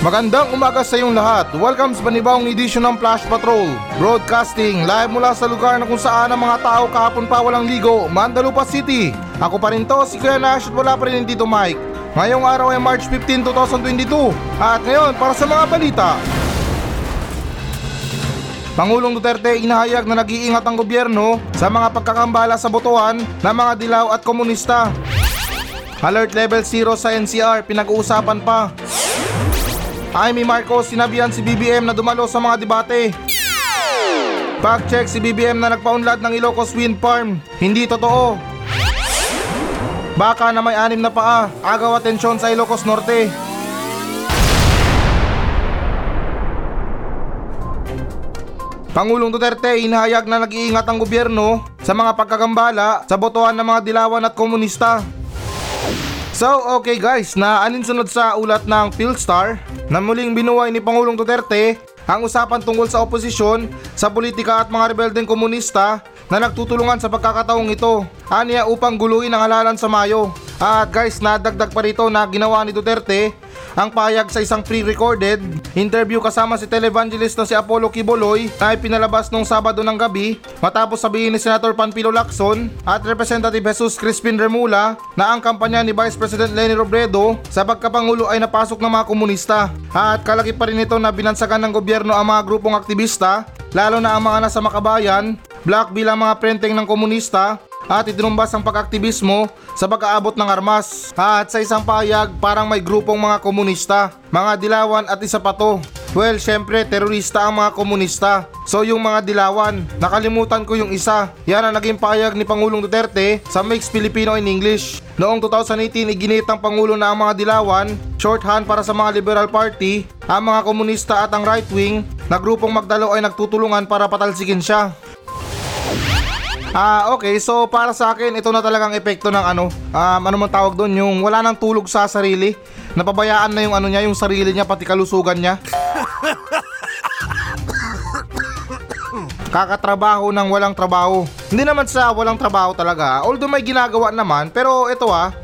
Magandang umaga sa iyong lahat. Welcome sa panibawang edisyon ng Flash Patrol. Broadcasting live mula sa lugar na kung saan ang mga tao kahapon pa walang ligo, Mandalupa City. Ako pa rin to, si Kuya Nash at wala pa rin dito Mike. Ngayong araw ay March 15, 2022. At ngayon, para sa mga balita. Pangulong Duterte inahayag na nag-iingat ang gobyerno sa mga pagkakambala sa botohan ng mga dilaw at komunista. Alert level 0 sa NCR, pinag-uusapan pa. Amy Marcos sinabihan si BBM na dumalo sa mga debate. Fact-check si BBM na nagpaunlad ng Ilocos Wind Farm. Hindi totoo. Baka na may anim na paa, agaw atensyon sa Ilocos Norte. Pangulong Duterte inahayag na nag-iingat ang gobyerno sa mga pagkagambala sa botohan ng mga dilawan at komunista. So okay guys, na alinsunod sa ulat ng Philstar na muling binuhay ni Pangulong Duterte ang usapan tungkol sa oposisyon, sa politika at mga rebeldeng komunista na nagtutulungan sa pagkakataong ito. Aniya upang guluhin ang halalan sa Mayo. At guys, nadagdag pa rito na ginawa ni Duterte ang payag sa isang pre-recorded interview kasama si televangelist na si Apollo Kiboloy na ipinalabas nung Sabado ng gabi matapos sabihin ni Senator Panfilo Lacson at Representative Jesus Crispin Remula na ang kampanya ni Vice President Leni Robredo sa pagkapangulo ay napasok ng mga komunista. At kalaki pa rin ito na binansagan ng gobyerno ang mga grupong aktivista lalo na ang mga nasa makabayan, black bilang mga prenteng ng komunista at itinumbas ang pag-aktivismo sa pag-aabot ng armas. At sa isang payag parang may grupong mga komunista, mga dilawan at isa pa to. Well, syempre, terorista ang mga komunista. So yung mga dilawan, nakalimutan ko yung isa. Yan ang naging payag ni Pangulong Duterte sa Mix Filipino in English. Noong 2018, iginit ang Pangulo na ang mga dilawan, shorthand para sa mga Liberal Party, ang mga komunista at ang right wing, na grupong magdalo ay nagtutulungan para patalsikin siya. Ah, okay. So para sa akin, ito na talagang epekto ng ano, um, ano man tawag doon, yung wala nang tulog sa sarili. Napabayaan na yung ano niya, yung sarili niya, pati kalusugan niya. Kakatrabaho ng walang trabaho. Hindi naman sa walang trabaho talaga, although may ginagawa naman, pero ito ah,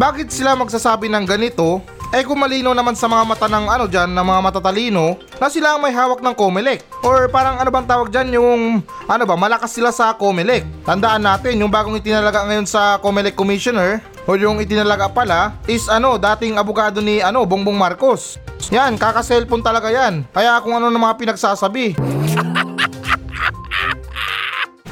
bakit sila magsasabi ng ganito eh kung malino naman sa mga mata ng ano dyan, ng mga matatalino, na sila ang may hawak ng Comelec. Or parang ano bang tawag dyan, yung ano ba, malakas sila sa Comelec. Tandaan natin, yung bagong itinalaga ngayon sa Comelec Commissioner, o yung itinalaga pala, is ano, dating abogado ni ano, Bongbong Marcos. Yan, kaka-cellphone talaga yan. Kaya kung ano ng mga pinagsasabi.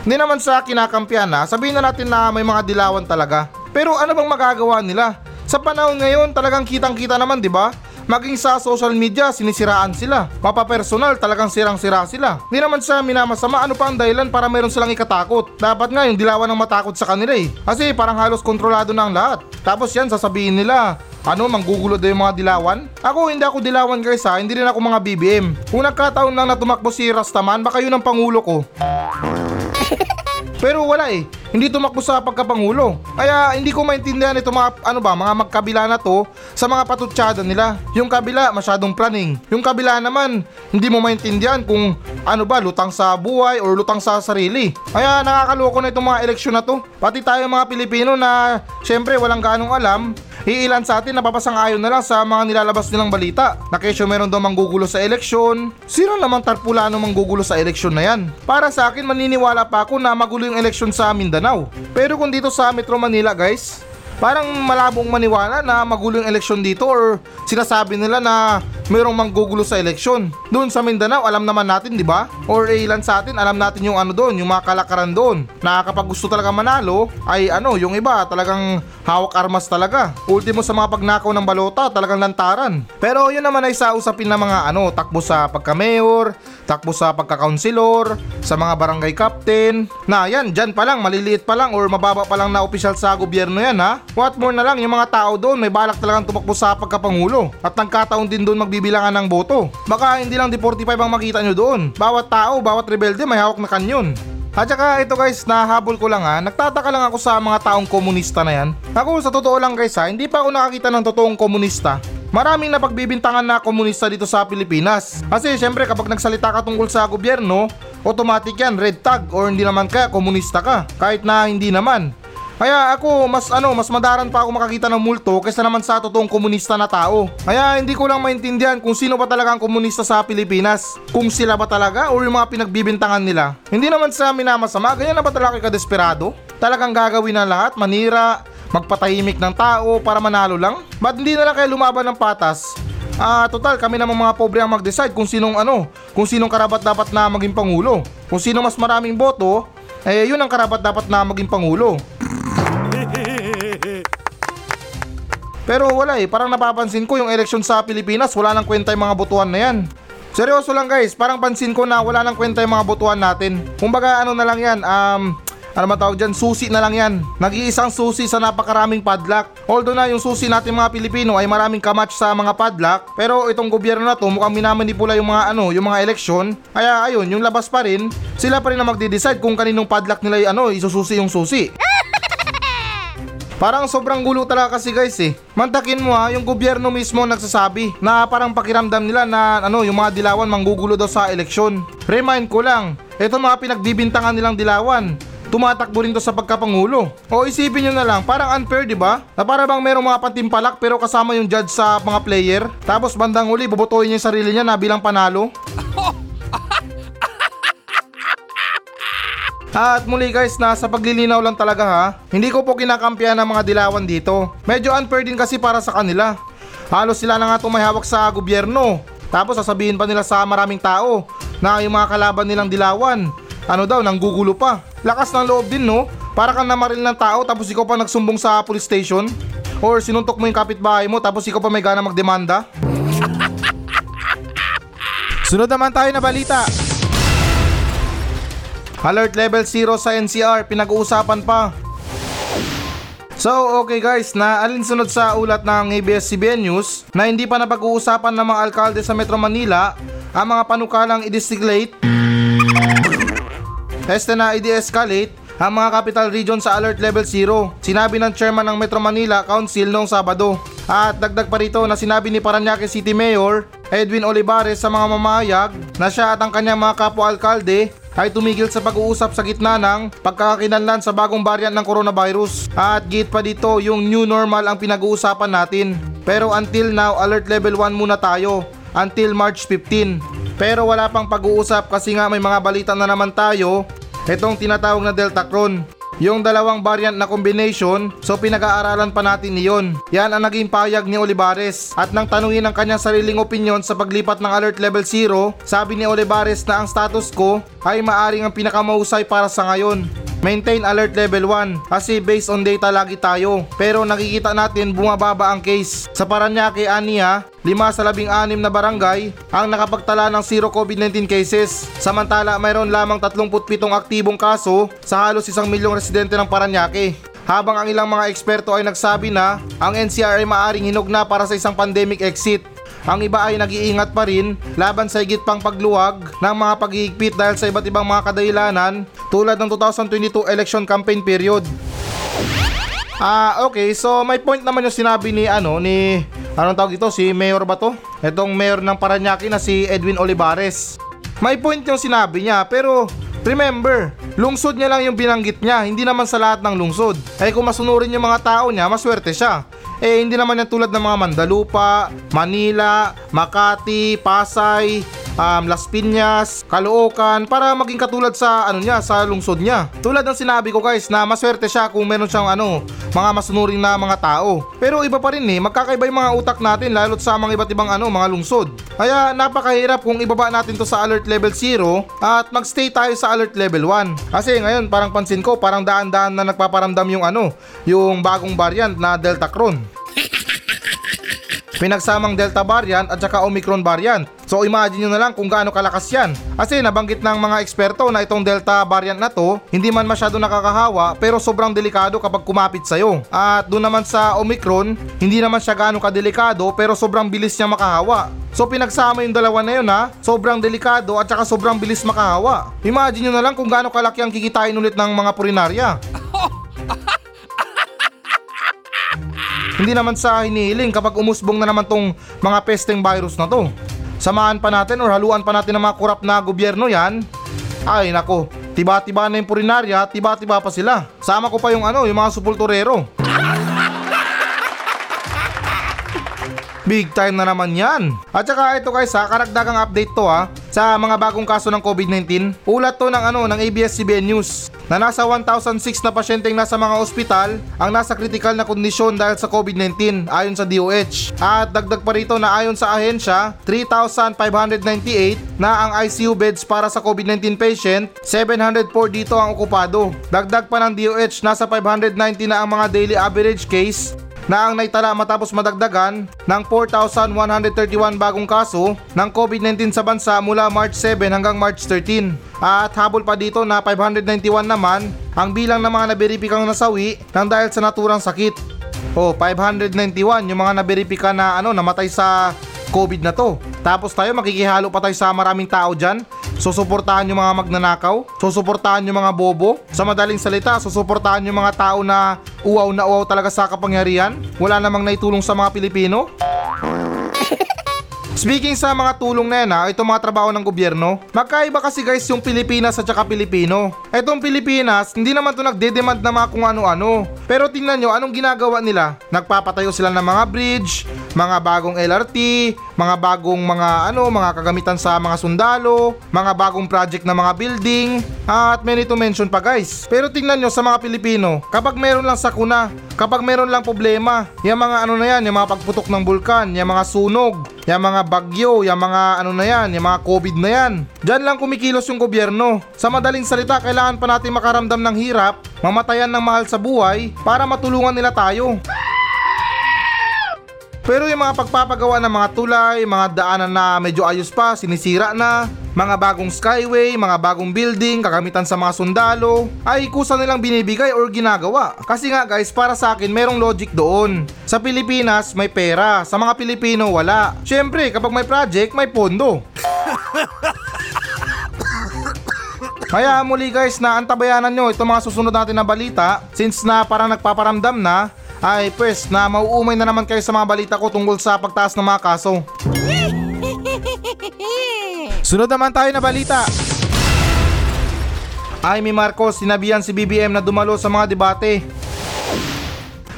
Hindi naman sa kinakampihan na, sabihin na natin na may mga dilawan talaga. Pero ano bang magagawa nila? Sa panahon ngayon, talagang kitang-kita naman, 'di ba? Maging sa social media, sinisiraan sila. Mapapersonal, talagang sirang-sira sila. Hindi naman sa minamasama, ano pa ang dahilan para meron silang ikatakot? Dapat nga yung dilawan ng matakot sa kanila eh. Kasi parang halos kontrolado na ang lahat. Tapos yan, sasabihin nila, ano, manggugulo daw yung mga dilawan? Ako, hindi ako dilawan guys ha, hindi rin ako mga BBM. Kung nagkataon lang na tumakbo si Rastaman, baka yun ang pangulo ko. Pero wala eh, hindi tumakbo sa pagkapangulo. Kaya hindi ko maintindihan ito mga ano ba, mga magkabila na to sa mga patutsada nila. Yung kabila masyadong planning. Yung kabila naman, hindi mo maintindihan kung ano ba, lutang sa buhay or lutang sa sarili. Kaya nakakaloko na itong mga eleksyon na to. Pati tayo mga Pilipino na syempre walang ganong alam, Iilan sa atin napapasang ayon na lang sa mga nilalabas nilang balita na kesyo meron daw manggugulo sa eleksyon. Sino namang tarpulano manggugulo sa eleksyon na yan? Para sa akin maniniwala pa ako na magulo yung eleksyon sa Mindanao. Pero kung dito sa Metro Manila guys, parang malabong maniwala na magulo yung eleksyon dito or sinasabi nila na mayroong manggugulo sa eleksyon. Doon sa Mindanao, alam naman natin, di ba? Or eh, ilan sa atin, alam natin yung ano doon, yung mga kalakaran doon. Na kapag gusto talaga manalo, ay ano, yung iba talagang hawak armas talaga. Ultimo sa mga pagnakaw ng balota, talagang lantaran. Pero yun naman ay sa usapin ng mga ano, takbo sa pagka-mayor, takbo sa pagka-counselor, sa mga barangay captain. Na yan, dyan pa lang, maliliit pa lang or mababa pa lang na opisyal sa gobyerno yan ha. What more na lang, yung mga tao doon may balak talagang tumakbo sa pagkapangulo. At nagkataon din doon magbi bibilangan ng boto. Baka hindi lang di 45 ang makita nyo doon. Bawat tao, bawat rebelde may hawak na kanyon. At saka ito guys, nahabol ko lang ha, nagtataka lang ako sa mga taong komunista na yan. Ako sa totoo lang guys ha, hindi pa ako nakakita ng totoong komunista. Maraming napagbibintangan na komunista dito sa Pilipinas. Kasi syempre kapag nagsalita ka tungkol sa gobyerno, automatic yan, red tag or hindi naman kaya komunista ka. Kahit na hindi naman. Kaya ako, mas ano, mas madaran pa ako makakita ng multo kaysa naman sa totoong komunista na tao. Kaya hindi ko lang maintindihan kung sino ba talaga ang komunista sa Pilipinas. Kung sila ba talaga o yung mga pinagbibintangan nila. Hindi naman sa minamasama, ganyan na ba talaga ka desperado? Talagang gagawin na lahat, manira, magpatahimik ng tao para manalo lang? Ba't hindi na lang kayo lumaban ng patas? Ah, total kami namang mga pobre ang mag-decide kung sinong ano, kung sinong karapat dapat na maging pangulo. Kung sino mas maraming boto, eh yun ang karapat dapat na maging pangulo. Pero wala eh, parang napapansin ko yung eleksyon sa Pilipinas, wala nang kwenta yung mga botohan na yan. Seryoso lang guys, parang pansin ko na wala nang kwenta yung mga botohan natin. Kumbaga ano na lang yan, um, ano man tawag dyan, susi na lang yan. Nag-iisang susi sa napakaraming padlock. Although na yung susi natin mga Pilipino ay maraming kamatch sa mga padlock, pero itong gobyerno na to mukhang minamanipula yung mga ano, yung mga eleksyon. Kaya ayun, yung labas pa rin, sila pa rin na magde-decide kung kaninong padlock nila yung ano, isususi yung susi. Parang sobrang gulo talaga kasi guys eh. Mantakin mo ha, yung gobyerno mismo nagsasabi na parang pakiramdam nila na ano, yung mga dilawan manggugulo daw sa eleksyon. Remind ko lang, ito mga pinagbibintangan nilang dilawan. Tumatakbo rin to sa pagkapangulo. O isipin nyo na lang, parang unfair di ba? Na para bang merong mga pantimpalak pero kasama yung judge sa mga player. Tapos bandang huli, bubutuhin niya yung sarili niya na bilang panalo. At muli guys, nasa paglilinaw lang talaga ha. Hindi ko po kinakampihan ng mga dilawan dito. Medyo unfair din kasi para sa kanila. Halos sila na nga tumahawak sa gobyerno. Tapos sasabihin pa nila sa maraming tao na yung mga kalaban nilang dilawan, ano daw, nanggugulo pa. Lakas ng loob din no? Para kang namaril ng tao tapos ikaw pa nagsumbong sa police station? Or sinuntok mo yung kapitbahay mo tapos ikaw pa may gana magdemanda? Sunod naman tayo na balita. Alert level 0 sa NCR, pinag-uusapan pa. So okay guys, na alinsunod sa ulat ng ABS-CBN News na hindi pa napag-uusapan ng mga alkalde sa Metro Manila ang mga panukalang i-designate Este na i-de-escalate ang mga capital region sa alert level 0. Sinabi ng chairman ng Metro Manila Council noong Sabado. At dagdag pa rito na sinabi ni Paranaque City Mayor Edwin Olivares sa mga mamahayag na siya at ang kanyang mga kapwa-alkalde ay tumigil sa pag-uusap sa gitna ng pagkakakinanlan sa bagong variant ng coronavirus. At git pa dito yung new normal ang pinag-uusapan natin. Pero until now, alert level 1 muna tayo until March 15. Pero wala pang pag-uusap kasi nga may mga balita na naman tayo itong tinatawag na Delta Cron. Yung dalawang variant na combination, so pinag-aaralan pa natin niyon. Yan ang naging payag ni Olivares. At nang tanungin ang kanyang sariling opinion sa paglipat ng alert level 0, sabi ni Olivares na ang status ko ay maaring ang pinakamahusay para sa ngayon. Maintain alert level 1 kasi based on data lagi tayo. Pero nakikita natin bumababa ang case. Sa Paranaque, Ania, 5 sa 16 na barangay ang nakapagtala ng zero COVID-19 cases. Samantala mayroon lamang 37 aktibong kaso sa halos isang milyong residente ng Paranaque. Habang ang ilang mga eksperto ay nagsabi na ang NCR ay maaring hinog na para sa isang pandemic exit. Ang iba ay nag-iingat pa rin laban sa higit pang pagluwag ng mga paghihigpit dahil sa iba't ibang mga kadahilanan tulad ng 2022 election campaign period. Ah, okay. So may point naman yung sinabi ni ano ni anong tawag ito si Mayor ba to? Itong Mayor ng Paranaque na si Edwin Olivares. May point yung sinabi niya pero remember, lungsod niya lang yung binanggit niya, hindi naman sa lahat ng lungsod. Eh kung masunurin yung mga tao niya, maswerte siya. Eh hindi naman yan tulad ng mga Mandalupa, Manila, Makati, Pasay, um, Las Piñas, Caloocan para maging katulad sa ano niya, sa lungsod niya. Tulad ng sinabi ko guys na maswerte siya kung meron siyang ano, mga masunuring na mga tao. Pero iba pa rin eh, magkakaiba yung mga utak natin lalo't sa mga iba't ibang ano, mga lungsod. Kaya napakahirap kung ibaba natin to sa alert level 0 at magstay tayo sa alert level 1. Kasi ngayon parang pansin ko parang daan-daan na nagpaparamdam yung ano, yung bagong variant na Delta Cron. Pinagsamang Delta variant at saka Omicron variant. So imagine nyo na lang kung gaano kalakas yan. Kasi nabanggit ng mga eksperto na itong Delta variant na to, hindi man masyado nakakahawa pero sobrang delikado kapag kumapit sa'yo. At doon naman sa Omicron, hindi naman siya gaano kadelikado pero sobrang bilis niya makahawa. So pinagsama yung dalawa na yun ha, sobrang delikado at saka sobrang bilis makahawa. Imagine nyo na lang kung gaano kalaki ang kikitain ulit ng mga purinarya. Hindi naman sa hinihiling kapag umusbong na naman tong mga pesteng virus na to. Samahan pa natin or haluan pa natin ng mga kurap na gobyerno yan. Ay nako, Tiba-tiba na yung purinarya, tiba-tiba pa sila. Sama ko pa yung ano, yung mga supulturero. Big time na naman yan. At saka ito guys ha, karagdagang update to ha, sa mga bagong kaso ng COVID-19. Ulat to ng ano, ng ABS-CBN News na nasa 1,006 na pasyenteng nasa mga ospital ang nasa critical na kondisyon dahil sa COVID-19 ayon sa DOH. At dagdag pa rito na ayon sa ahensya, 3,598 na ang ICU beds para sa COVID-19 patient, 704 dito ang okupado. Dagdag pa ng DOH, nasa 590 na ang mga daily average case na ang naitala matapos madagdagan ng 4,131 bagong kaso ng COVID-19 sa bansa mula March 7 hanggang March 13. At habol pa dito na 591 naman ang bilang ng mga naberipikang nasawi ng dahil sa naturang sakit. O 591 yung mga naberipika na ano namatay sa COVID na to. Tapos tayo makikihalo pa tayo sa maraming tao dyan. Susuportahan yung mga magnanakaw, susuportahan yung mga bobo. Sa madaling salita, susuportahan yung mga tao na uwaw na uwaw talaga sa kapangyarihan. Wala namang naitulong sa mga Pilipino. Speaking sa mga tulong na yan ha, itong mga trabaho ng gobyerno, magkaiba kasi guys yung Pilipinas at saka Pilipino. Etong Pilipinas, hindi naman to nagde-demand na mga kung ano-ano. Pero tingnan nyo, anong ginagawa nila? Nagpapatayo sila ng mga bridge, mga bagong LRT, mga bagong mga ano, mga kagamitan sa mga sundalo, mga bagong project na mga building, at many to mention pa guys. Pero tingnan nyo sa mga Pilipino, kapag meron lang sakuna, kapag meron lang problema, yung mga ano na yan, yung mga pagputok ng bulkan, yung mga sunog, yung mga bagyo, yung mga ano na yan, yung mga COVID na yan. Diyan lang kumikilos yung gobyerno. Sa madaling salita, kailangan pa natin makaramdam ng hirap, mamatayan ng mahal sa buhay para matulungan nila tayo. Pero yung mga pagpapagawa ng mga tulay, mga daanan na medyo ayos pa, sinisira na, mga bagong skyway, mga bagong building, kagamitan sa mga sundalo, ay kusa nilang binibigay or ginagawa. Kasi nga guys, para sa akin, merong logic doon. Sa Pilipinas, may pera. Sa mga Pilipino, wala. Siyempre, kapag may project, may pondo. Kaya muli guys na antabayanan nyo itong mga susunod natin na balita since na parang nagpaparamdam na ay pwes na mauumay na naman kayo sa mga balita ko tungkol sa pagtaas ng mga kaso. Sunod naman tayo na balita. Amy Marcos sinabihan si BBM na dumalo sa mga debate.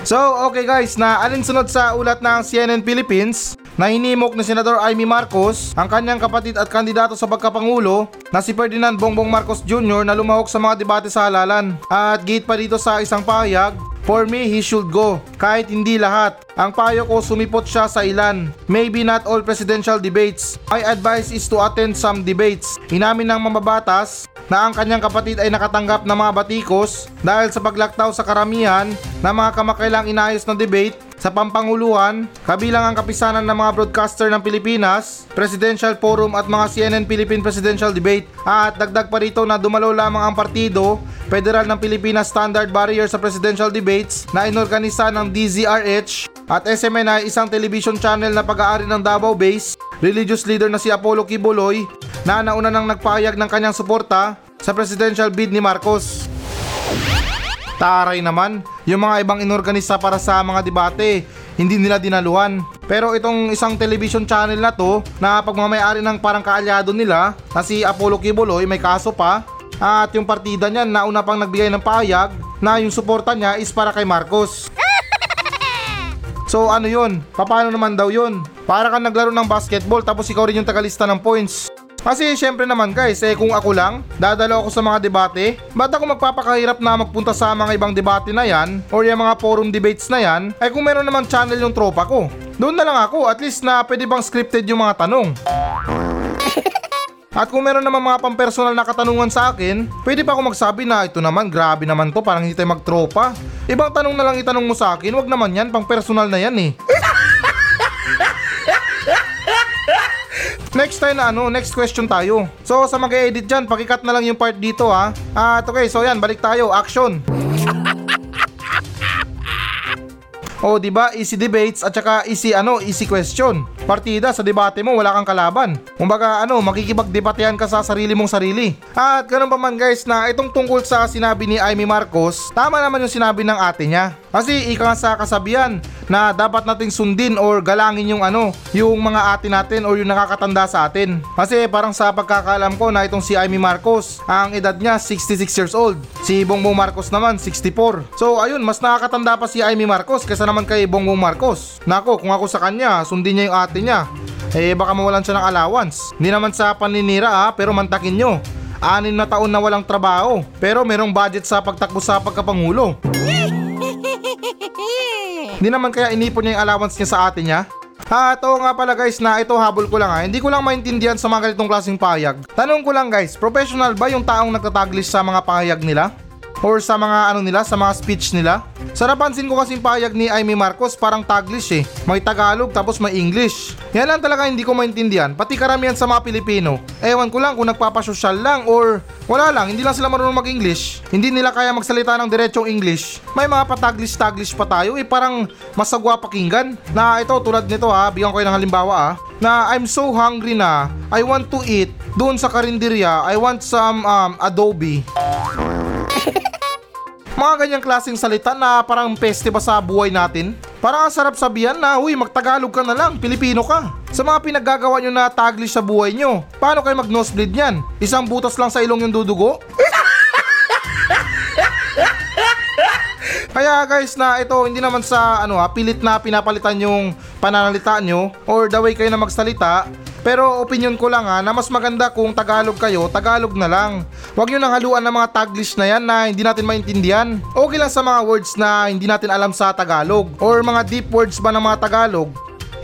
So, okay guys, na alinsunod sa ulat ng CNN Philippines na hinimok ni Senador Amy Marcos ang kanyang kapatid at kandidato sa pagkapangulo na si Ferdinand Bongbong Marcos Jr. na lumahok sa mga debate sa halalan. At gate pa dito sa isang pahayag, For me, he should go. Kahit hindi lahat. Ang payo ko sumipot siya sa ilan. Maybe not all presidential debates. My advice is to attend some debates. Inamin ng mamabatas na ang kanyang kapatid ay nakatanggap ng mga batikos dahil sa paglaktaw sa karamihan ng mga kamakailang inayos na debate sa Pampanguluhan, kabilang ang kapisanan ng mga broadcaster ng Pilipinas, Presidential Forum at mga CNN Philippine Presidential Debate. At dagdag pa rito na dumalo lamang ang partido, Federal ng Pilipinas Standard Barrier sa Presidential Debates na inorganisa ng DZRH at SMNI isang television channel na pag-aari ng Davao Base, religious leader na si Apollo Kibuloy na nauna nang nagpahayag ng kanyang suporta sa presidential bid ni Marcos. Taray naman, yung mga ibang inorganisa para sa mga debate, hindi nila dinaluhan. Pero itong isang television channel na to, na pagmamayari ng parang kaalyado nila, na si Apollo Kibuloy, may kaso pa, at yung partida niya nauna pang nagbigay ng pahayag na yung suporta niya is para kay Marcos. So ano yun? Paano naman daw yun? Para kang naglaro ng basketball tapos ikaw rin yung tagalista ng points. Kasi syempre naman guys, eh kung ako lang, dadalo ako sa mga debate, ba't ako magpapakahirap na magpunta sa mga ibang debate na yan, or yung mga forum debates na yan, ay kung meron naman channel yung tropa ko. Doon na lang ako, at least na pwede bang scripted yung mga tanong. At kung meron naman mga pampersonal na katanungan sa akin, pwede pa ako magsabi na ito naman, grabe naman to, parang hindi tayo magtropa. Ibang tanong na lang itanong mo sa akin, wag naman yan, pang personal na yan eh. Next time na ano, next question tayo. So sa mag-edit dyan, pakikat na lang yung part dito ha. At okay, so yan, balik tayo, action. O, di ba? Easy debates at saka easy ano, easy question. Partida sa debate mo, wala kang kalaban. Kumbaga ano, makikipagdebatehan ka sa sarili mong sarili. At ganun pa man guys na itong tungkol sa sinabi ni Amy Marcos, tama naman yung sinabi ng ate niya. Kasi ika nga sa kasabihan na dapat nating sundin or galangin yung ano, yung mga ate natin or yung nakakatanda sa atin. Kasi parang sa pagkakaalam ko na itong si Amy Marcos, ang edad niya 66 years old. Si Bongbong Marcos naman 64. So ayun, mas nakakatanda pa si Amy Marcos kaysa naman kay Bongbong Marcos. Nako, kung ako sa kanya, sundin niya yung ate niya. Eh baka mawalan siya ng allowance. Hindi naman sa paninira ha, pero mantakin nyo. Anim na taon na walang trabaho, pero merong budget sa pagtakbo sa pagkapangulo. Hindi naman kaya inipon niya yung allowance niya sa ate niya? Ha, ito nga pala guys na ito habol ko lang ha. Hindi ko lang maintindihan sa mga ganitong klaseng pahayag. Tanong ko lang guys, professional ba yung taong nagtataglish sa mga pahayag nila? Or sa mga ano nila, sa mga speech nila? Sa napansin ko kasing pahayag ni Amy Marcos parang taglish eh. May Tagalog tapos may English. Yan lang talaga hindi ko maintindihan. Pati karamihan sa mga Pilipino. Ewan ko lang kung nagpapasosyal lang or wala lang, hindi lang sila marunong mag-English. Hindi nila kaya magsalita ng diretsong English. May mga pataglish-taglish pa tayo eh parang masagwa pakinggan. Na ito tulad nito ha, bigyan ko kayo ng halimbawa ha. Na I'm so hungry na, I want to eat. Doon sa karinderya, I want some um, adobe. Mga ganyang klaseng salita na parang peste ba sa buhay natin? Parang ang sarap sabihan na, huy, magtagalog ka na lang, Pilipino ka. Sa mga pinaggagawa nyo na taglish sa buhay nyo, paano kayo mag-nosebleed yan? Isang butas lang sa ilong yung dudugo? Kaya guys na ito hindi naman sa ano ha, pilit na pinapalitan yung pananalita nyo or the way kayo na magsalita pero opinion ko lang ha na mas maganda kung Tagalog kayo, Tagalog na lang. Huwag nyo nang haluan ng mga taglish na yan na hindi natin maintindihan. Okay lang sa mga words na hindi natin alam sa Tagalog or mga deep words ba ng mga Tagalog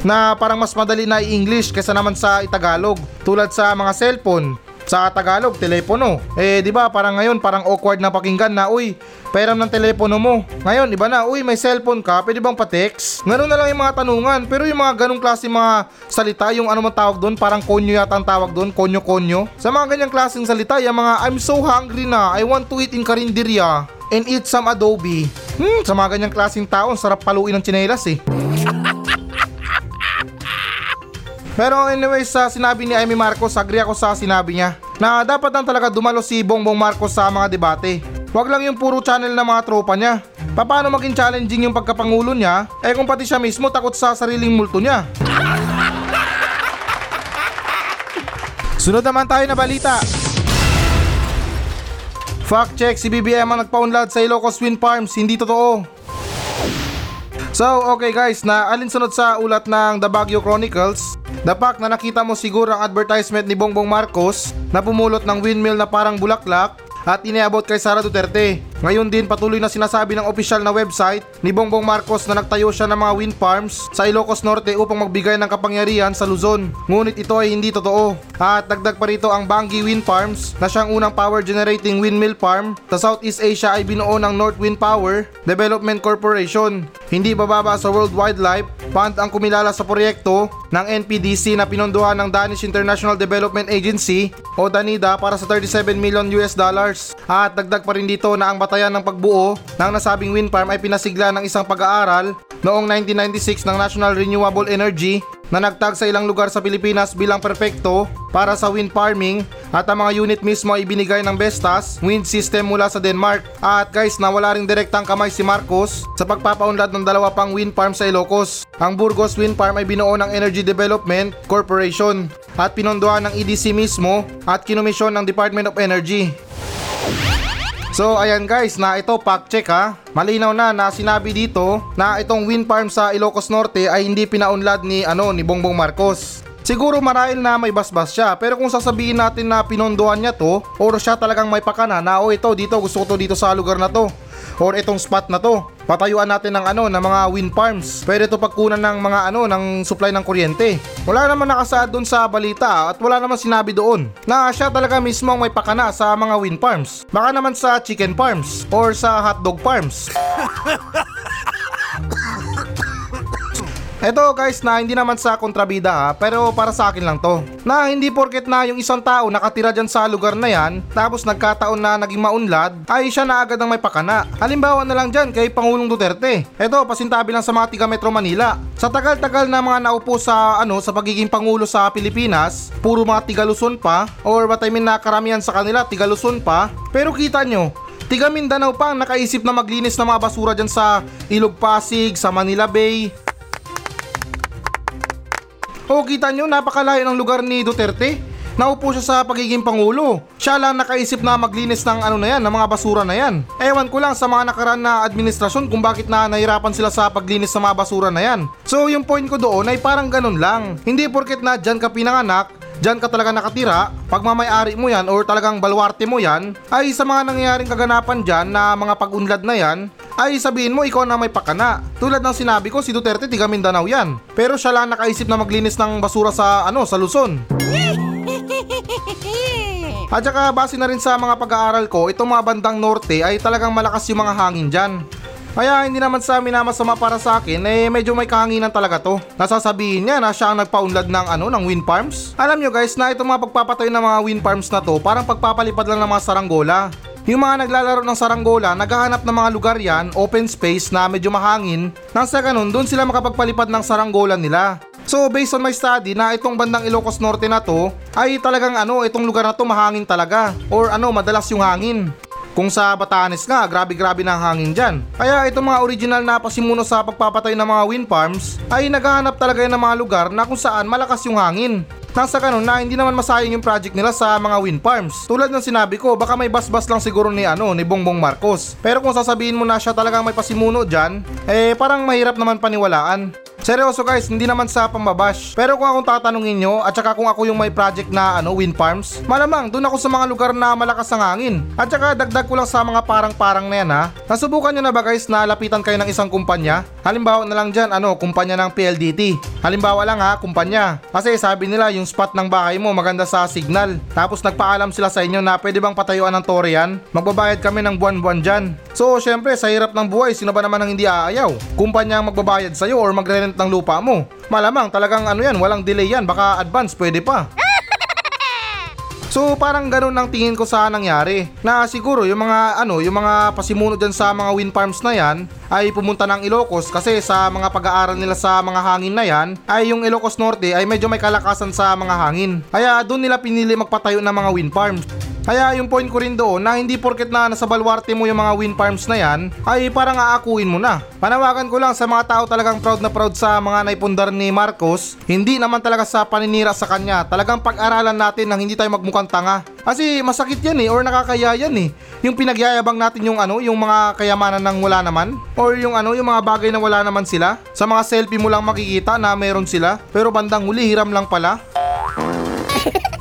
na parang mas madali na i-English kaysa naman sa Itagalog tulad sa mga cellphone sa Tagalog, telepono. Eh, di ba parang ngayon, parang awkward na pakinggan na, uy, pairam ng telepono mo. Ngayon, iba na, uy, may cellphone ka, pwede bang pa-text? Ganun na lang yung mga tanungan. Pero yung mga ganung klase mga salita, yung ano tawag doon, parang konyo yata ang tawag doon, konyo-konyo. Sa mga ganyang klaseng salita, yung mga, I'm so hungry na, I want to eat in karinderya and eat some adobe. Hmm, sa mga ganyang klaseng tao, sarap paluin ng tsinelas eh. Pero anyways, sa sinabi ni Amy Marcos, agree ako sa sinabi niya na dapat lang talaga dumalo si Bongbong Marcos sa mga debate. Huwag lang yung puro channel ng mga tropa niya. Paano maging challenging yung pagkapangulo niya, eh kung pati siya mismo takot sa sariling multo niya. Sunod naman tayo na balita. Fact check, si BBM ang nagpaunlad sa Ilocos Wind Farms, hindi totoo. So, okay guys, na alinsunod sa ulat ng The Baguio Chronicles, Dapak na nakita mo siguro ang advertisement ni Bongbong Marcos na pumulot ng windmill na parang bulaklak at iniabot kay Sara Duterte. Ngayon din patuloy na sinasabi ng opisyal na website ni Bongbong Marcos na nagtayo siya ng mga wind farms sa Ilocos Norte upang magbigay ng kapangyarihan sa Luzon. Ngunit ito ay hindi totoo. At dagdag pa rito ang Bangi Wind Farms na siyang unang power generating windmill farm sa Southeast Asia ay binuo ng North Wind Power Development Corporation. Hindi bababa sa World Wildlife Fund ang kumilala sa proyekto ng NPDC na pinondohan ng Danish International Development Agency o DANIDA para sa 37 million US dollars. At dagdag pa rin dito na ang batayan ng pagbuo ng nasabing wind farm ay pinasigla ng isang pag-aaral noong 1996 ng National Renewable Energy na nagtag sa ilang lugar sa Pilipinas bilang perpekto para sa wind farming at ang mga unit mismo ay binigay ng Vestas wind system mula sa Denmark. At guys, nawala ring direktang kamay si Marcos sa pagpapaunlad ng dalawa pang wind farm sa Ilocos. Ang Burgos Wind Farm ay binuo ng Energy Development Corporation at pinondohan ng EDC mismo at kinomisyon ng Department of Energy. So ayan guys, na ito fact check ha. Malinaw na na sinabi dito na itong wind farm sa Ilocos Norte ay hindi pinaunlad ni ano ni Bongbong Marcos. Siguro marahil na may basbas siya pero kung sasabihin natin na pinondohan niya to or siya talagang may pakana na o ito dito gusto ko to dito sa lugar na to or itong spot na to. Patayuan natin ng ano ng mga wind farms. Pwede to pagkunan ng mga ano ng supply ng kuryente. Wala naman nakasaad doon sa balita at wala naman sinabi doon na siya talaga mismo ang may pakana sa mga wind farms. Baka naman sa chicken farms or sa hotdog farms. Eto guys na hindi naman sa kontrabida ha, pero para sa akin lang to. Na hindi porket na yung isang tao nakatira dyan sa lugar na yan, tapos nagkataon na naging maunlad, ay siya na agad ang may pakana. Halimbawa na lang dyan kay Pangulong Duterte. Eto, pasintabi lang sa mga tiga Metro Manila. Sa tagal-tagal na mga naupo sa ano sa pagiging Pangulo sa Pilipinas, puro mga tiga Luzon pa, or what I mean na karamihan sa kanila tiga Luzon pa, pero kita nyo, Tiga Mindanao pa ang nakaisip na maglinis ng mga basura dyan sa Ilog Pasig, sa Manila Bay. O kita nyo, napakalayo ng lugar ni Duterte. Naupo siya sa pagiging pangulo. Siya lang nakaisip na maglinis ng ano na yan, ng mga basura na yan. Ewan ko lang sa mga nakaraan na administrasyon kung bakit na nahirapan sila sa paglinis ng mga basura na yan. So yung point ko doon ay parang ganun lang. Hindi porket na dyan ka pinanganak, dyan ka talaga nakatira, pag mamayari mo yan or talagang balwarte mo yan, ay sa mga nangyayaring kaganapan dyan na mga pag-unlad na yan, ay sabihin mo ikaw na may pakana. Tulad ng sinabi ko, si Duterte tiga Mindanao yan. Pero siya lang nakaisip na maglinis ng basura sa ano, sa Luzon. At saka base na rin sa mga pag-aaral ko, itong mga bandang norte ay talagang malakas yung mga hangin dyan. Kaya hindi naman sa amin na masama para sa akin, eh medyo may kahanginan talaga to. Nasasabihin niya na siya ang nagpaunlad ng ano, ng wind farms. Alam nyo guys na itong mga pagpapatayo ng mga wind farms na to, parang pagpapalipad lang ng mga saranggola. Yung mga naglalaro ng saranggola, naghahanap ng mga lugar yan, open space na medyo mahangin, nang sa ganun, doon sila makapagpalipad ng saranggola nila. So based on my study na itong bandang Ilocos Norte na to ay talagang ano itong lugar na to mahangin talaga or ano madalas yung hangin. Kung sa Batanes nga, grabe-grabe ang hangin dyan. Kaya itong mga original na pasimuno sa pagpapatay ng mga wind farms ay naghahanap talaga ng mga lugar na kung saan malakas yung hangin. Nang sa ganun na hindi naman masayang yung project nila sa mga wind farms. Tulad ng sinabi ko, baka may basbas lang siguro ni ano ni Bongbong Marcos. Pero kung sasabihin mo na siya talagang may pasimuno dyan, eh parang mahirap naman paniwalaan. Seryoso guys, hindi naman sa pambabash. Pero kung akong tatanungin nyo, at saka kung ako yung may project na ano, wind farms, malamang doon ako sa mga lugar na malakas ang hangin. At saka dagdag ko lang sa mga parang-parang na yan ha. Nasubukan nyo na ba guys na lapitan kayo ng isang kumpanya? Halimbawa na lang dyan, ano, kumpanya ng PLDT. Halimbawa lang ha, kumpanya. Kasi sabi nila yung spot ng bahay mo maganda sa signal. Tapos nagpaalam sila sa inyo na pwede bang patayuan ng tore yan? Magbabayad kami ng buwan-buwan dyan. So syempre sa hirap ng buhay, sino ba naman ang hindi aayaw? Kumpanya ang magbabayad sa'yo or magre-rent ng lupa mo. Malamang talagang ano yan, walang delay yan, baka advance pwede pa. So parang ganun ang tingin ko sa nangyari na siguro yung mga ano yung mga pasimuno dyan sa mga wind farms na yan ay pumunta ng Ilocos kasi sa mga pag-aaral nila sa mga hangin na yan ay yung Ilocos Norte ay medyo may kalakasan sa mga hangin kaya doon nila pinili magpatayo ng mga wind farms kaya yung point ko rin doon na hindi porket na nasa balwarte mo yung mga wind farms na yan ay parang aakuin mo na. Panawagan ko lang sa mga tao talagang proud na proud sa mga naipundar ni Marcos, hindi naman talaga sa paninira sa kanya, talagang pag-aralan natin nang hindi tayo magmukhang tanga. Kasi masakit yan eh or nakakaya yan eh. Yung pinagyayabang natin yung ano, yung mga kayamanan ng wala naman or yung ano, yung mga bagay na wala naman sila. Sa mga selfie mo lang makikita na meron sila pero bandang huli hiram lang pala.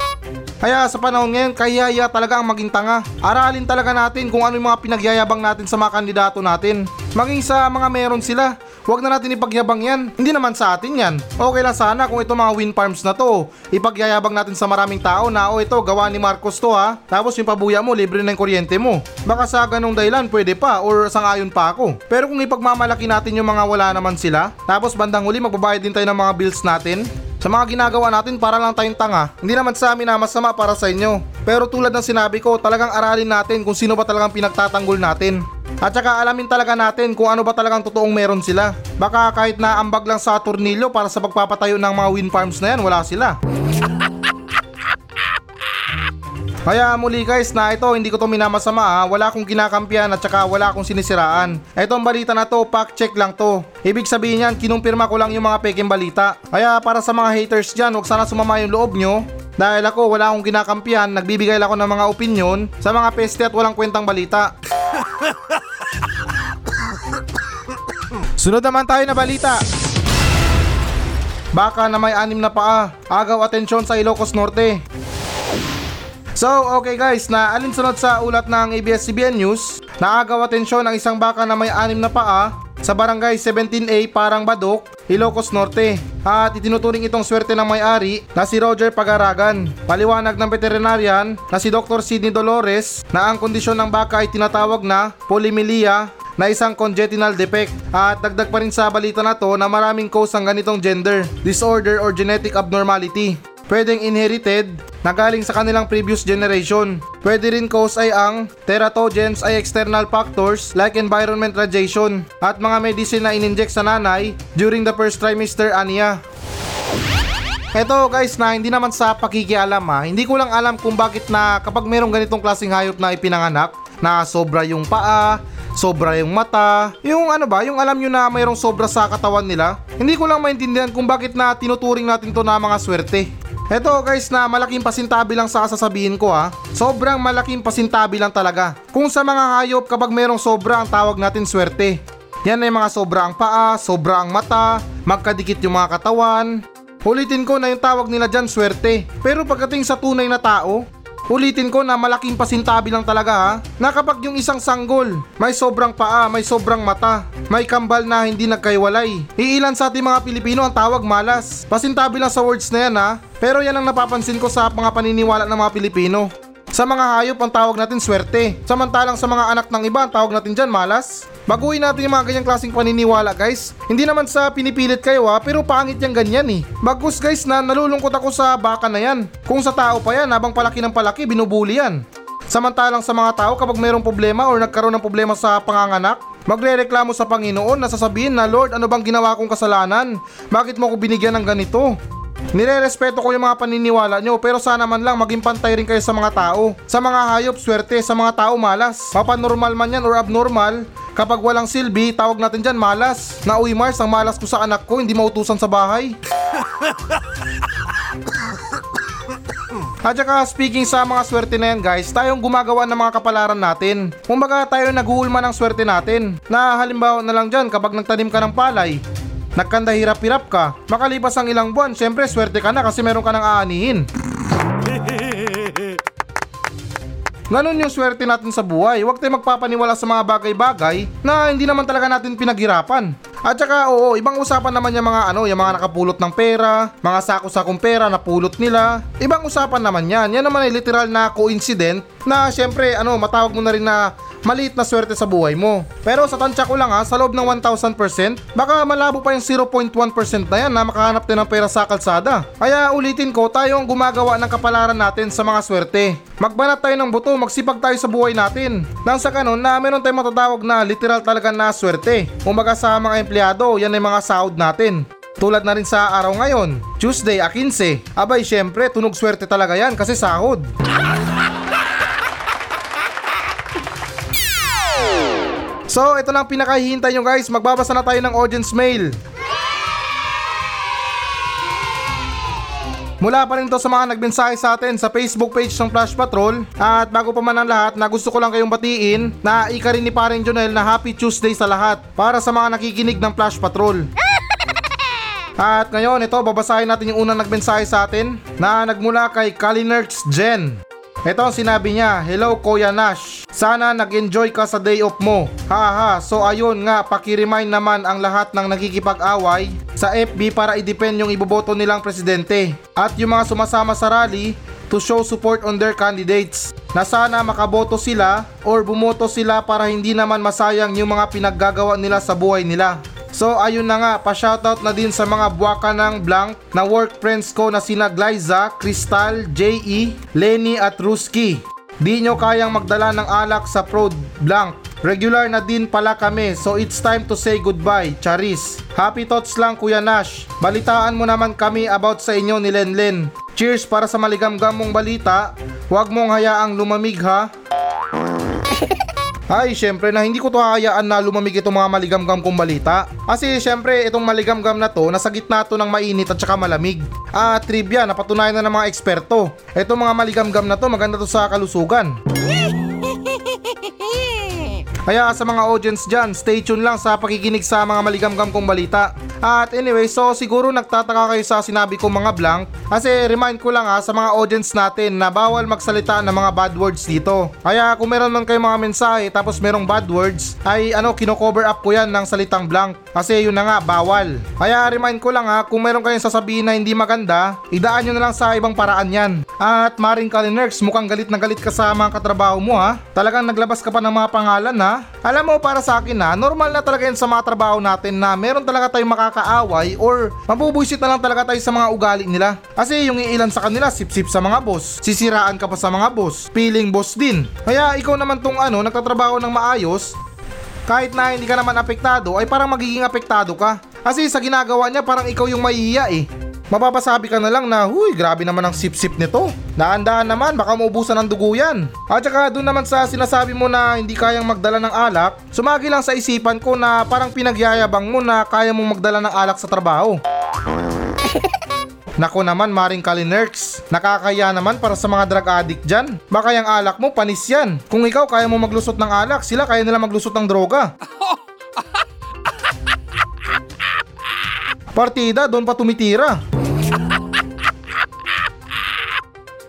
Kaya sa panahon ngayon, kayaya talaga ang maging tanga. Aralin talaga natin kung ano yung mga pinagyayabang natin sa mga kandidato natin. Maging sa mga meron sila. Huwag na natin ipagyabang yan. Hindi naman sa atin yan. Okay lang sana kung ito mga wind farms na to. Ipagyayabang natin sa maraming tao na o ito gawa ni Marcos to ha. Tapos yung pabuya mo libre na yung kuryente mo. Baka sa ganong dahilan pwede pa or sangayon pa ako. Pero kung ipagmamalaki natin yung mga wala naman sila. Tapos bandang huli magbabayad din tayo ng mga bills natin. Sa mga ginagawa natin para lang tayong tanga, hindi naman sa amin na masama para sa inyo. Pero tulad ng sinabi ko, talagang aralin natin kung sino ba talagang pinagtatanggol natin. At saka alamin talaga natin kung ano ba talagang totoong meron sila. Baka kahit na ambag lang sa tornilyo para sa pagpapatayo ng mga wind farms na yan, wala sila. Kaya muli guys na ito hindi ko to minamasama ha. Wala akong kinakampiyan at saka wala akong sinisiraan. Itong balita na to, fact check lang to. Ibig sabihin yan, kinumpirma ko lang yung mga peking balita. Kaya para sa mga haters dyan, huwag sana sumama yung loob nyo. Dahil ako wala akong kinakampiyan, nagbibigay lang ako ng mga opinion sa mga peste at walang kwentang balita. Sunod naman tayo na balita. Baka na may anim na paa, agaw atensyon sa Ilocos Norte. So, okay guys, na alinsunod sa ulat ng ABS-CBN News, naagaw atensyon ang isang baka na may anim na paa sa barangay 17A Parang Badok, Ilocos Norte. At itinuturing itong swerte ng may-ari na si Roger Pagaragan. Paliwanag ng veterinarian na si Dr. Sidney Dolores na ang kondisyon ng baka ay tinatawag na polymelia na isang congenital defect at dagdag pa rin sa balita na to na maraming cause ang ganitong gender, disorder or genetic abnormality. Pwedeng inherited na galing sa kanilang previous generation. Pwede rin cause ay ang teratogens ay external factors like environment radiation at mga medicine na ininject sa nanay during the first trimester aniya. Eto guys na hindi naman sa pakikialam ha, hindi ko lang alam kung bakit na kapag merong ganitong klaseng hayop na ipinanganak, na sobra yung paa, sobra yung mata, yung ano ba, yung alam nyo na mayroong sobra sa katawan nila. Hindi ko lang maintindihan kung bakit na tinuturing natin to na mga swerte. Eto guys na malaking pasintabi lang sa sasabihin ko ha. Sobrang malaking pasintabi lang talaga. Kung sa mga hayop kapag mayroong sobra ang tawag natin swerte. Yan ay mga sobra ang paa, sobra mata, magkadikit yung mga katawan. Ulitin ko na yung tawag nila dyan swerte. Pero pagdating sa tunay na tao, Ulitin ko na malaking pasintabi lang talaga ha, na kapag yung isang sanggol, may sobrang paa, may sobrang mata, may kambal na hindi nagkaiwalay. Iilan sa ating mga Pilipino ang tawag malas. Pasintabi lang sa words na yan ha, pero yan ang napapansin ko sa mga paniniwala ng mga Pilipino. Sa mga hayop ang tawag natin swerte. Samantalang sa mga anak ng iba ang tawag natin dyan malas. Baguhin natin yung mga ganyang klaseng paniniwala guys. Hindi naman sa pinipilit kayo ha, pero pangit yung ganyan eh. Bagus guys na nalulungkot ako sa baka na yan. Kung sa tao pa yan, habang palaki ng palaki, binubuli yan. Samantalang sa mga tao kapag mayroong problema or nagkaroon ng problema sa panganganak, magrereklamo sa Panginoon na sasabihin na Lord ano bang ginawa kong kasalanan? Bakit mo ko binigyan ng ganito? Nire-respeto ko yung mga paniniwala nyo pero sana man lang maging pantay rin kayo sa mga tao. Sa mga hayop, swerte. Sa mga tao, malas. Papanormal man yan or abnormal, kapag walang silbi, tawag natin dyan malas. Na uy Mars, ang malas ko sa anak ko, hindi mautusan sa bahay. At saka speaking sa mga swerte na yan guys, tayong gumagawa ng mga kapalaran natin. Kumbaga tayo naguulma ng swerte natin. Na halimbawa na lang dyan kapag nagtanim ka ng palay, nagkanda hirap-hirap ka, makalipas ang ilang buwan, syempre swerte ka na kasi meron ka ng aanihin. Ganon yung swerte natin sa buhay. Huwag tayo magpapaniwala sa mga bagay-bagay na hindi naman talaga natin pinaghirapan. At saka oo, ibang usapan naman yung mga ano, yung mga nakapulot ng pera, mga sako-sakong pera na pulot nila. Ibang usapan naman yan. Yan naman ay literal na coincident na syempre ano, matawag mo na rin na maliit na swerte sa buhay mo. Pero sa tansya ko lang ha, sa loob ng 1000%, baka malabo pa yung 0.1% na yan na makahanap din ng pera sa kalsada. Kaya ulitin ko, tayo ang gumagawa ng kapalaran natin sa mga swerte. Magbanat tayo ng buto, magsipag tayo sa buhay natin. Nang sa kanon na meron tayong matatawag na literal talaga na swerte. Umaga sa mga empleyado, yan ay mga sahod natin. Tulad na rin sa araw ngayon, Tuesday a 15. Abay syempre, tunog swerte talaga yan kasi sahod. So, ito lang pinakahihintay nyo guys. Magbabasa na tayo ng audience mail. Mula pa rin to sa mga nagmensahe sa atin sa Facebook page ng Flash Patrol. At bago pa man ang lahat, na gusto ko lang kayong batiin na ika rin ni Paring Jonel na Happy Tuesday sa lahat para sa mga nakikinig ng Flash Patrol. At ngayon, ito, babasahin natin yung unang nagmensahe sa atin na nagmula kay Kalinerts Jen. Ito ang sinabi niya, Hello Kuya Nash, sana nag-enjoy ka sa day off mo. Haha, so ayun nga, pakiremind naman ang lahat ng nakikipag-away sa FB para i-depend yung iboboto nilang presidente. At yung mga sumasama sa rally to show support on their candidates. Na sana makaboto sila or bumoto sila para hindi naman masayang yung mga pinaggagawa nila sa buhay nila. So ayun na nga, pa-shoutout na din sa mga buwaka ng blank na work friends ko na sina Glyza, Crystal, J.E., Lenny at Ruski. Di nyo kayang magdala ng alak sa Prod Blank. Regular na din pala kami, so it's time to say goodbye, Charis. Happy thoughts lang Kuya Nash. Balitaan mo naman kami about sa inyo ni Lenlen. Cheers para sa maligamgam mong balita. Huwag mong hayaang lumamig ha. Ay, syempre na hindi ko to hayaan na lumamig itong mga maligamgam kong balita. Kasi syempre itong maligamgam na to, nasa gitna to ng mainit at saka malamig. Ah, trivia, napatunayan na ng mga eksperto. Itong mga maligamgam na to, maganda to sa kalusugan. Kaya sa mga audience dyan, stay tuned lang sa pakikinig sa mga maligamgam kong balita. At anyway, so siguro nagtataka kayo sa sinabi ko mga blank. Kasi remind ko lang ha sa mga audience natin na bawal magsalita ng mga bad words dito. Kaya kung meron man kayong mga mensahe tapos merong bad words, ay ano, kino-cover up ko yan ng salitang blank. Kasi yun na nga, bawal. Kaya remind ko lang ha, kung meron kayong sasabihin na hindi maganda, idaan nyo na lang sa ibang paraan yan. At Maring Kalinerks, mukhang galit na galit ka sa mga katrabaho mo ha. Talagang naglabas ka pa ng mga pangalan ha. Alam mo para sa akin ha, normal na talaga yan sa mga trabaho natin na meron talaga tayong makakaaway or mabubuysit na lang talaga tayo sa mga ugali nila. Kasi yung iilan sa kanila sip-sip sa mga boss, sisiraan ka pa sa mga boss, feeling boss din. Kaya ikaw naman tong ano, nagtatrabaho ng maayos, kahit na hindi ka naman apektado ay parang magiging apektado ka. Kasi sa ginagawa niya parang ikaw yung mahihiya eh. Mapapasabi ka na lang na, huy, grabe naman ang sip-sip nito. Naandaan naman, baka maubusan ng dugo yan. At saka doon naman sa sinasabi mo na hindi kayang magdala ng alak, sumagi lang sa isipan ko na parang pinagyayabang mo na kaya mong magdala ng alak sa trabaho. Nako naman Maring Kalinerks, nakakaya naman para sa mga drug addict dyan. Baka yung alak mo panis yan. Kung ikaw kaya mo maglusot ng alak, sila kaya nila maglusot ng droga. Partida, doon pa tumitira.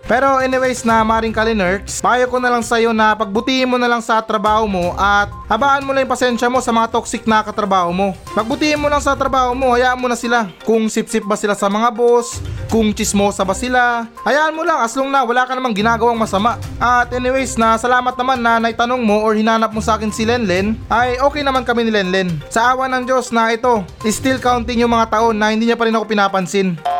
Pero anyways na Maring Kalinerks, payo ko na lang sa'yo na pagbutihin mo na lang sa trabaho mo at habaan mo lang yung pasensya mo sa mga toxic na katrabaho mo. Pagbutihin mo lang sa trabaho mo, hayaan mo na sila. Kung sip-sip ba sila sa mga boss, kung chismosa ba sila, hayaan mo lang as long na wala ka namang ginagawang masama. At anyways na salamat naman na naitanong mo or hinanap mo sa akin si Lenlen, ay okay naman kami ni Lenlen. Sa awa ng Diyos na ito, still counting yung mga taon na hindi niya pa rin ako pinapansin.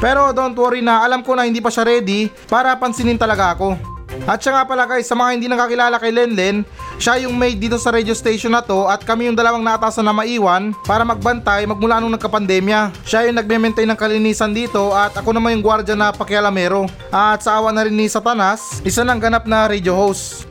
Pero don't worry na alam ko na hindi pa siya ready para pansinin talaga ako. At siya nga pala guys, sa mga hindi nakakilala kay Lenlen, siya yung maid dito sa radio station na to at kami yung dalawang naatasan na maiwan para magbantay magmula nung nagkapandemya. Siya yung nagme-maintain ng kalinisan dito at ako naman yung gwardya na pakialamero. At sa awa na rin ni Satanas, isa ng ganap na radio host.